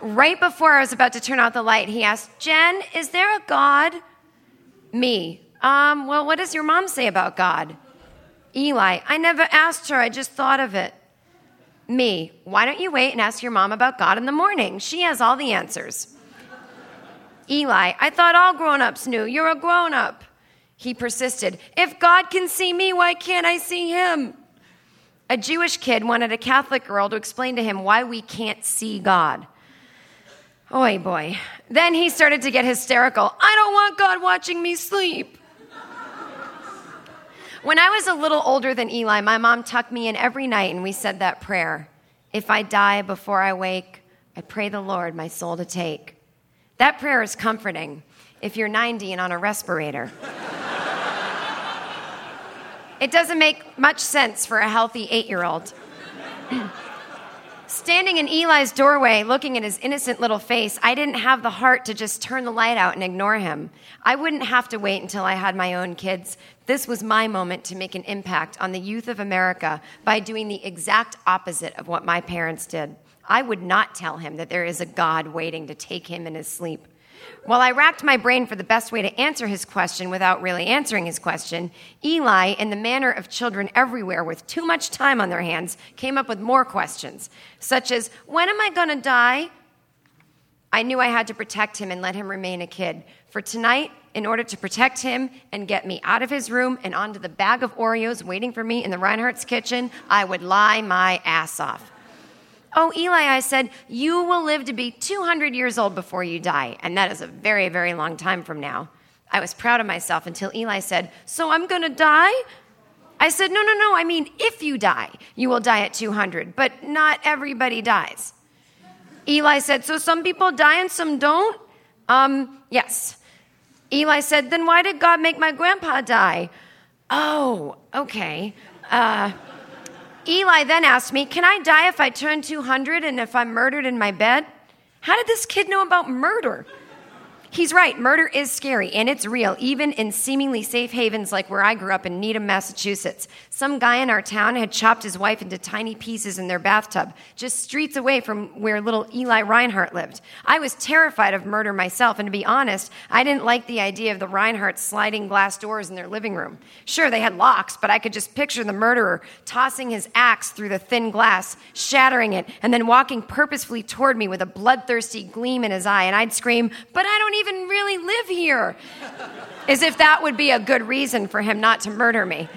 Right before I was about to turn out the light, he asked, Jen, is there a God? Me, um, well, what does your mom say about God? Eli, I never asked her, I just thought of it. Me, why don't you wait and ask your mom about God in the morning? She has all the answers. Eli, I thought all grown ups knew. You're a grown up. He persisted, If God can see me, why can't I see him? A Jewish kid wanted a Catholic girl to explain to him why we can't see God. Oy boy. Then he started to get hysterical. I don't want God watching me sleep. When I was a little older than Eli, my mom tucked me in every night and we said that prayer. If I die before I wake, I pray the Lord my soul to take. That prayer is comforting if you're 90 and on a respirator. it doesn't make much sense for a healthy eight year old. Standing in Eli's doorway, looking at his innocent little face, I didn't have the heart to just turn the light out and ignore him. I wouldn't have to wait until I had my own kids. This was my moment to make an impact on the youth of America by doing the exact opposite of what my parents did. I would not tell him that there is a God waiting to take him in his sleep. While I racked my brain for the best way to answer his question without really answering his question, Eli, in the manner of children everywhere with too much time on their hands, came up with more questions, such as When am I going to die? I knew I had to protect him and let him remain a kid. For tonight, in order to protect him and get me out of his room and onto the bag of Oreos waiting for me in the Reinhardt's kitchen, I would lie my ass off. Oh, Eli, I said, you will live to be 200 years old before you die. And that is a very, very long time from now. I was proud of myself until Eli said, So I'm going to die? I said, No, no, no. I mean, if you die, you will die at 200, but not everybody dies. Eli said, So some people die and some don't? Um, yes. Eli said, Then why did God make my grandpa die? Oh, okay. Uh, Eli then asked me, Can I die if I turn 200 and if I'm murdered in my bed? How did this kid know about murder? He's right, murder is scary and it's real, even in seemingly safe havens like where I grew up in Needham, Massachusetts. Some guy in our town had chopped his wife into tiny pieces in their bathtub, just streets away from where little Eli Reinhardt lived. I was terrified of murder myself, and to be honest, I didn't like the idea of the Reinhardts sliding glass doors in their living room. Sure, they had locks, but I could just picture the murderer tossing his axe through the thin glass, shattering it, and then walking purposefully toward me with a bloodthirsty gleam in his eye, and I'd scream, But I don't even really live here. As if that would be a good reason for him not to murder me.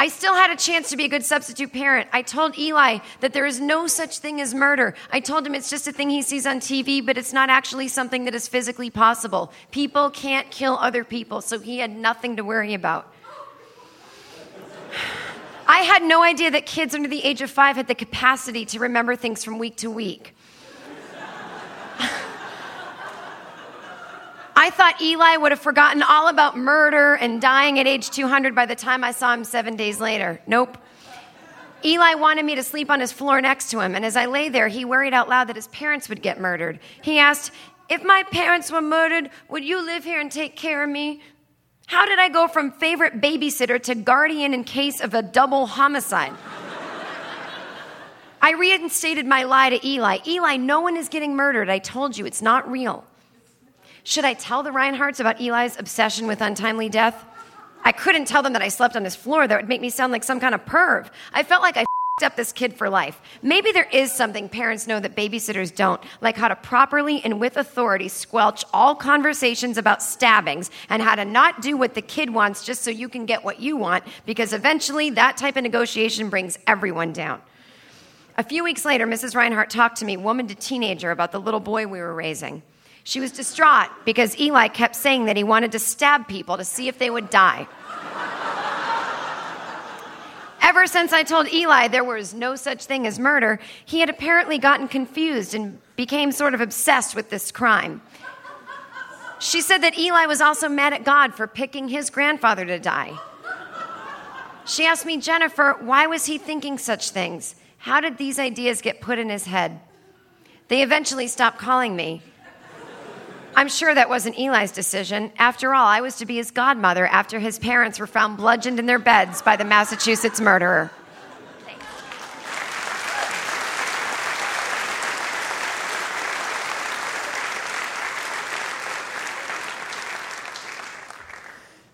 I still had a chance to be a good substitute parent. I told Eli that there is no such thing as murder. I told him it's just a thing he sees on TV, but it's not actually something that is physically possible. People can't kill other people, so he had nothing to worry about. I had no idea that kids under the age of five had the capacity to remember things from week to week. I thought Eli would have forgotten all about murder and dying at age 200 by the time I saw him seven days later. Nope. Eli wanted me to sleep on his floor next to him, and as I lay there, he worried out loud that his parents would get murdered. He asked, If my parents were murdered, would you live here and take care of me? How did I go from favorite babysitter to guardian in case of a double homicide? I reinstated my lie to Eli. Eli, no one is getting murdered. I told you it's not real. Should I tell the Reinhardts about Eli's obsession with untimely death? I couldn't tell them that I slept on his floor. That would make me sound like some kind of perv. I felt like I up this kid for life. Maybe there is something parents know that babysitters don't, like how to properly and with authority squelch all conversations about stabbings and how to not do what the kid wants just so you can get what you want, because eventually that type of negotiation brings everyone down. A few weeks later, Mrs. Reinhardt talked to me, woman to teenager, about the little boy we were raising. She was distraught because Eli kept saying that he wanted to stab people to see if they would die. Ever since I told Eli there was no such thing as murder, he had apparently gotten confused and became sort of obsessed with this crime. She said that Eli was also mad at God for picking his grandfather to die. She asked me, Jennifer, why was he thinking such things? How did these ideas get put in his head? They eventually stopped calling me. I'm sure that wasn't Eli's decision. After all, I was to be his godmother after his parents were found bludgeoned in their beds by the Massachusetts murderer.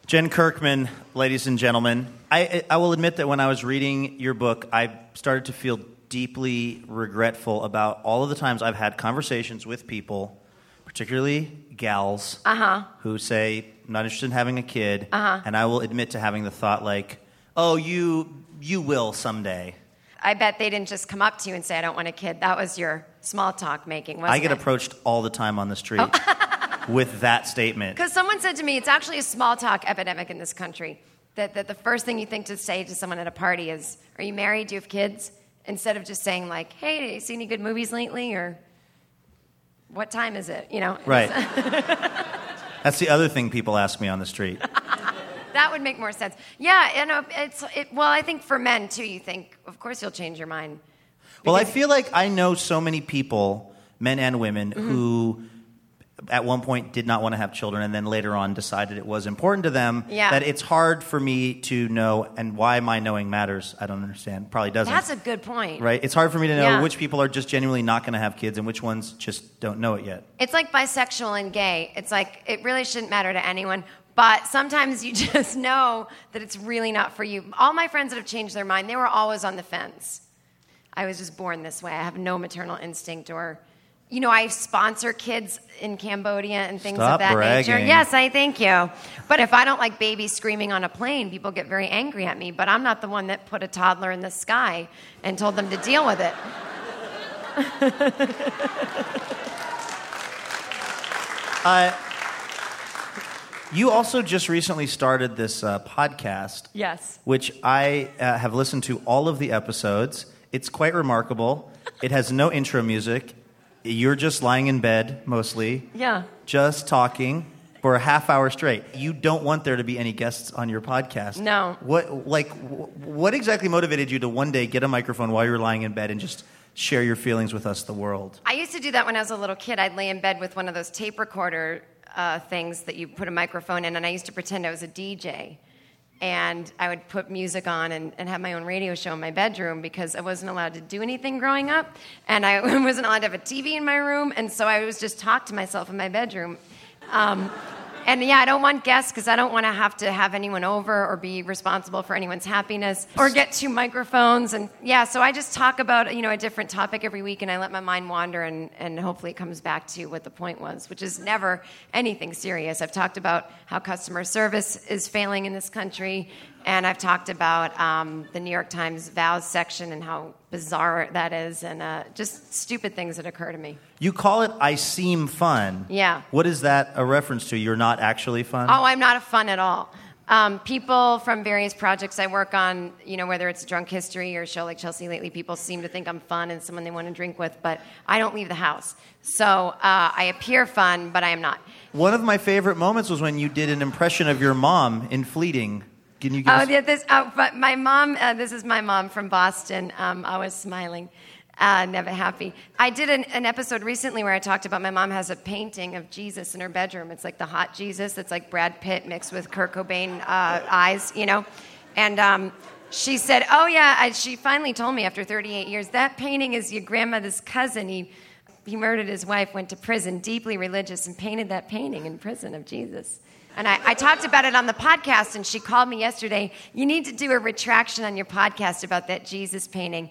Jen Kirkman, ladies and gentlemen, I, I will admit that when I was reading your book, I started to feel deeply regretful about all of the times I've had conversations with people particularly gals, Uh-huh. who say, I'm not interested in having a kid, and I will admit to having the thought like, oh, you, you will someday. I bet they didn't just come up to you and say, I don't want a kid. That was your small talk making, I get it? approached all the time on the street Oh. with that statement. Because someone said to me, it's actually a small talk epidemic in this country. That, that the first thing you think to say to someone at a party is, Are you married? Do you have kids? Instead of just saying, like, Hey, you see any good movies lately? Or what time is it? You know? Right. That's the other thing people ask me on the street. That would make more sense. Yeah, you know, it's, it, well, I think for men too, you think, of course you'll change your mind. Well, I feel like I know so many people, men and women, Mm-hmm. who at one point did not want to have children and then later on decided it was important to them Yeah. that it's hard for me to know and why my knowing matters i don't understand probably doesn't That's a good point. right it's hard for me to know Yeah. which people are just genuinely not going to have kids and which ones just don't know it yet It's like bisexual and gay. It's like it really shouldn't matter to anyone, but sometimes you just know that it's really not for you. All my friends that have changed their mind, they were always on the fence. I was just born this way. I have no maternal instinct or you know, I sponsor kids in Cambodia and things Stop of that nature. Yes, I thank you. But if I don't like babies screaming on a plane, people get very angry at me. But I'm not the one that put a toddler in the sky and told them to deal with it. uh, you also just recently started this uh, podcast Yes. which I uh, have listened to all of the episodes. It's quite remarkable. It has no intro music. You're just lying in bed mostly, Yeah. just talking for a half hour straight. You don't want there to be any guests on your podcast. No. What like what exactly motivated you to one day get a microphone while you were lying in bed and just share your feelings with us, the world? I used to do that when I was a little kid. I'd lay in bed with one of those tape recorder uh, things that you put a microphone in, and I used to pretend I was a DJ. And I would put music on and, and have my own radio show in my bedroom because I wasn't allowed to do anything growing up. And I wasn't allowed to have a TV in my room. And so I was just talk to myself in my bedroom. Um, and yeah, I don't want guests because I don't want to have to have anyone over or be responsible for anyone's happiness or get two microphones. And yeah, so I just talk about you know a different topic every week, and I let my mind wander, and, and hopefully it comes back to what the point was, which is never anything serious. I've talked about how customer service is failing in this country, and I've talked about um, the New York Times vows section and how bizarre that is, and uh, just stupid things that occur to me. You call it I seem fun. Yeah. What is that a reference to? You're not actually fun? Oh, I'm not a fun at all. Um, people from various projects I work on, you know, whether it's Drunk History or a show like Chelsea Lately, people seem to think I'm fun and someone they want to drink with, but I don't leave the house. So uh, I appear fun, but I am not. One of my favorite moments was when you did an impression of your mom in Fleeting. Can you give Oh, us- yeah, this, uh, but my mom, uh, this is my mom from Boston. Um, I was smiling, uh, never happy. I did an, an episode recently where I talked about my mom has a painting of Jesus in her bedroom. It's like the hot Jesus. It's like Brad Pitt mixed with Kurt Cobain uh, eyes, you know? And um, she said, Oh, yeah, I, she finally told me after 38 years, that painting is your grandmother's cousin. He, he murdered his wife, went to prison, deeply religious, and painted that painting in prison of Jesus. And I, I talked about it on the podcast, and she called me yesterday. You need to do a retraction on your podcast about that Jesus painting.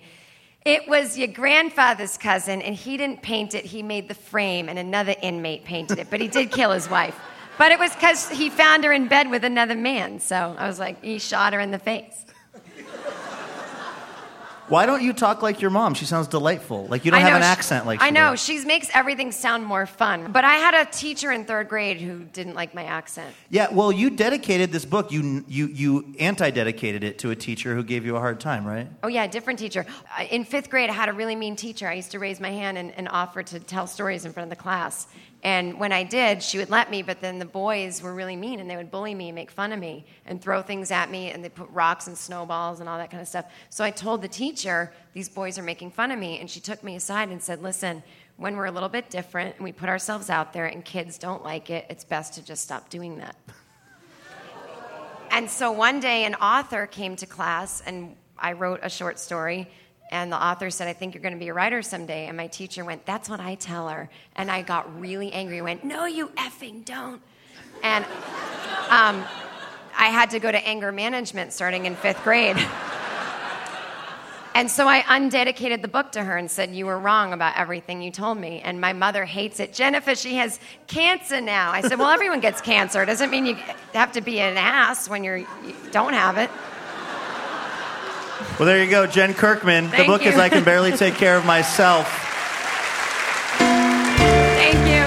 It was your grandfather's cousin, and he didn't paint it. He made the frame, and another inmate painted it, but he did kill his wife. But it was because he found her in bed with another man. So I was like, he shot her in the face. Why don't you talk like your mom? She sounds delightful. Like you don't have an she- accent like she I know. does. She makes everything sound more fun. But I had a teacher in third grade who didn't like my accent. Yeah, well, you dedicated this book. You you you anti-dedicated it to a teacher who gave you a hard time, right? Oh, yeah, different teacher. In fifth grade, I had a really mean teacher. I used to raise my hand and, and offer to tell stories in front of the class. And when I did, she would let me, but then the boys were really mean and they would bully me, and make fun of me, and throw things at me, and they put rocks and snowballs and all that kind of stuff. So I told the teacher, These boys are making fun of me. And she took me aside and said, Listen, when we're a little bit different and we put ourselves out there and kids don't like it, it's best to just stop doing that. And so one day, an author came to class, and I wrote a short story. And the author said, I think you're going to be a writer someday. And my teacher went, That's what I tell her. And I got really angry. Went, No, you effing don't. And um, I had to go to anger management starting in fifth grade. And so I undedicated the book to her and said, You were wrong about everything you told me. And my mother hates it. Jennifer, she has cancer now. I said, Well, everyone gets cancer. It doesn't mean you have to be an ass when you're, you don't have it. Well, there you go, Jen Kirkman. Thank the book is. I Can Barely Take Care of Myself. Thank you.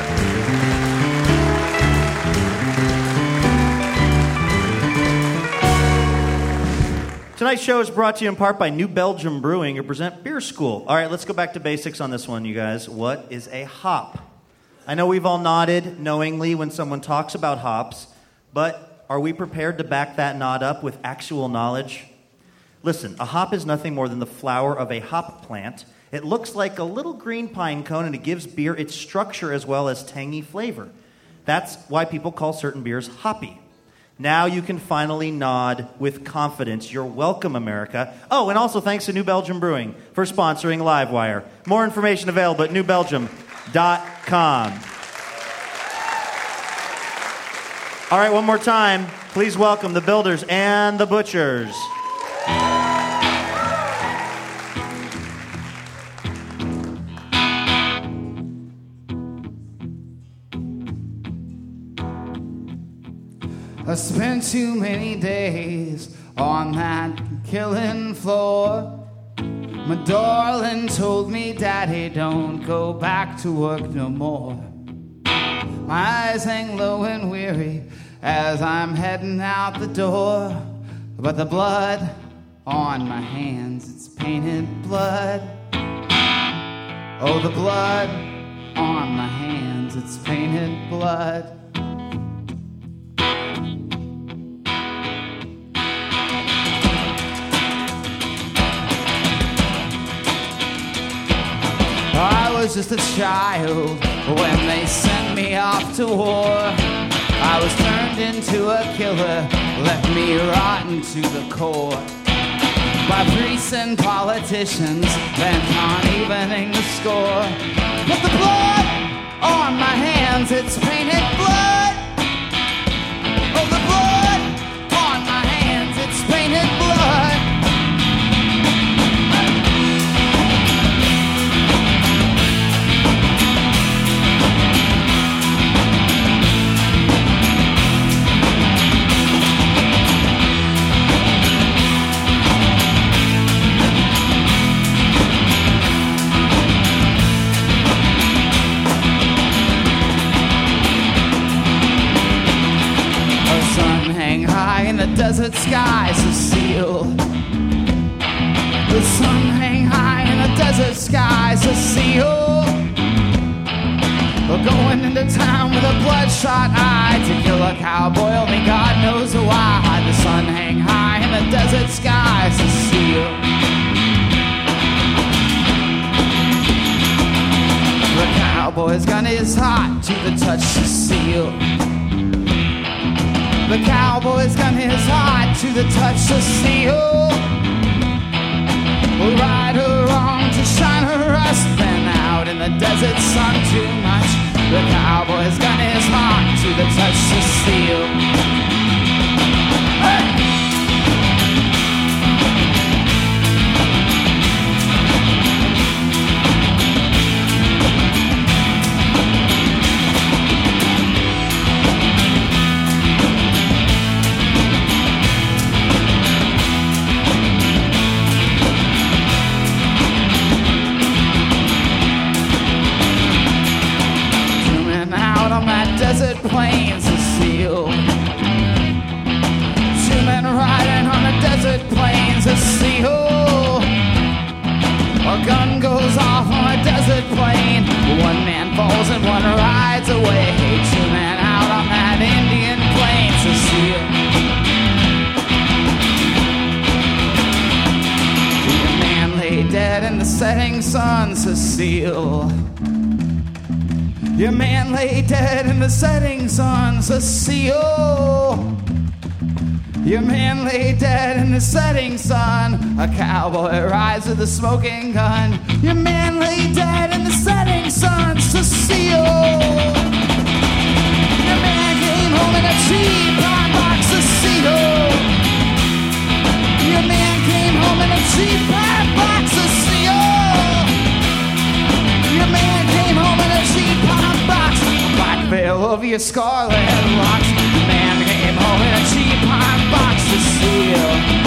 Tonight's show is brought to you in part by New Belgium Brewing, who present Beer School. All right, let's go back to basics on this one, you guys. What is a hop? I know we've all nodded knowingly when someone talks about hops, but are we prepared to back that nod up with actual knowledge? Listen, a hop is nothing more than the flower of a hop plant. It looks like a little green pine cone and it gives beer its structure as well as tangy flavor. That's why people call certain beers hoppy. Now you can finally nod with confidence. You're welcome, America. Oh, and also thanks to New Belgium Brewing for sponsoring Livewire. More information available at newbelgium.com. All right, one more time. Please welcome the builders and the butchers. Spent too many days on that killing floor. My darling told me, Daddy, don't go back to work no more. My eyes hang low and weary as I'm heading out the door. But the blood on my hands, it's painted blood. Oh, the blood on my hands, it's painted blood. Was just a child when they sent me off to war. I was turned into a killer, left me rotten to the core. By priests and politicians bent on evening the score. But the blood on my hands, it's painted blood. Setting sun, Cecile. Your man lay dead in the setting sun, Cecile. Your man lay dead in the setting sun. A cowboy rides with a smoking gun. Your man lay dead in the setting sun, Cecile. Your man came home in a cheap pine box, Cecile. Your man came home in a cheap pine box, the man came home in a cheap pop box. Black veil over your scarlet locks. The man came home in a cheap pop box Cecile.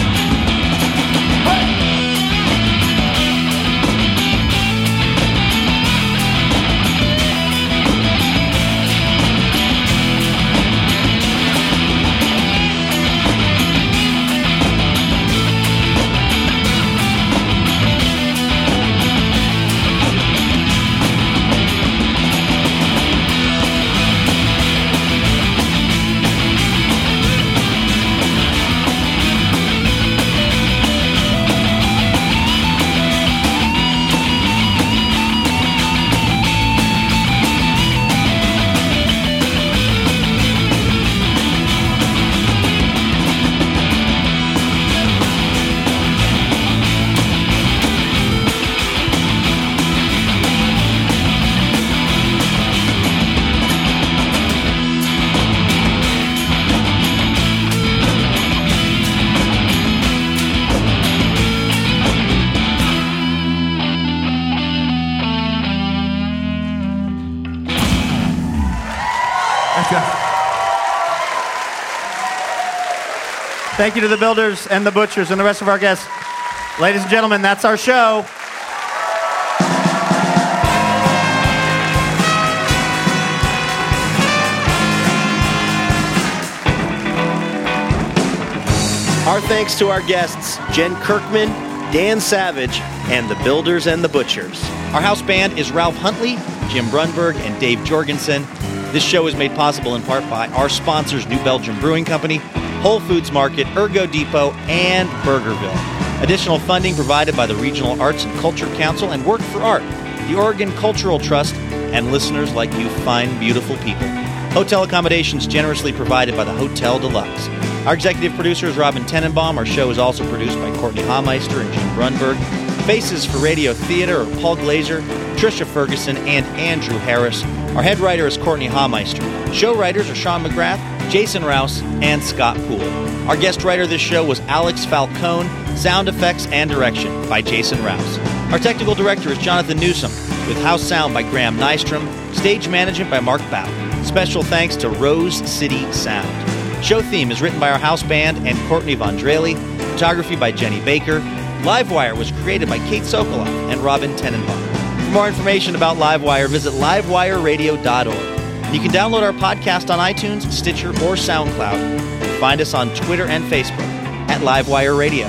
Thank you to the builders and the butchers and the rest of our guests. Ladies and gentlemen, that's our show. Our thanks to our guests, Jen Kirkman, Dan Savage, and the Builders and the Butchers. Our house band is Ralph Huntley, Jim Brunberg, and Dave Jorgensen. This show is made possible in part by our sponsors, New Belgium Brewing Company, Whole Foods Market, Ergo Depot, and Burgerville. Additional funding provided by the Regional Arts and Culture Council and Work for Art, the Oregon Cultural Trust, and listeners like you fine, beautiful people. Hotel accommodations generously provided by the Hotel Deluxe. Our executive producer is Robin Tenenbaum. Our show is also produced by Courtney Hameister and Jim Brunberg. Faces for Radio Theater are Paul Glazer, Tricia Ferguson, and Andrew Harris. Our head writer is Courtney Hameister. Show writers are Sean McGrath, Jason Rouse, and Scott Poole. Our guest writer this show was Alex Falcone. Sound effects and direction by Jason Rouse. Our technical director is Jonathan Newsom, with house sound by Graham Nystrom, stage management by Mark Bow. Special thanks to Rose City Sound. Show theme is written by our house band and Courtney Von Drehle. Photography by Jenny Baker. Livewire was created by Kate Sokoloff and Robin Tenenbaum. For more information about Livewire, visit livewireradio.org. You can download our podcast on iTunes, Stitcher, or SoundCloud. Find us on Twitter and Facebook at Livewire Radio.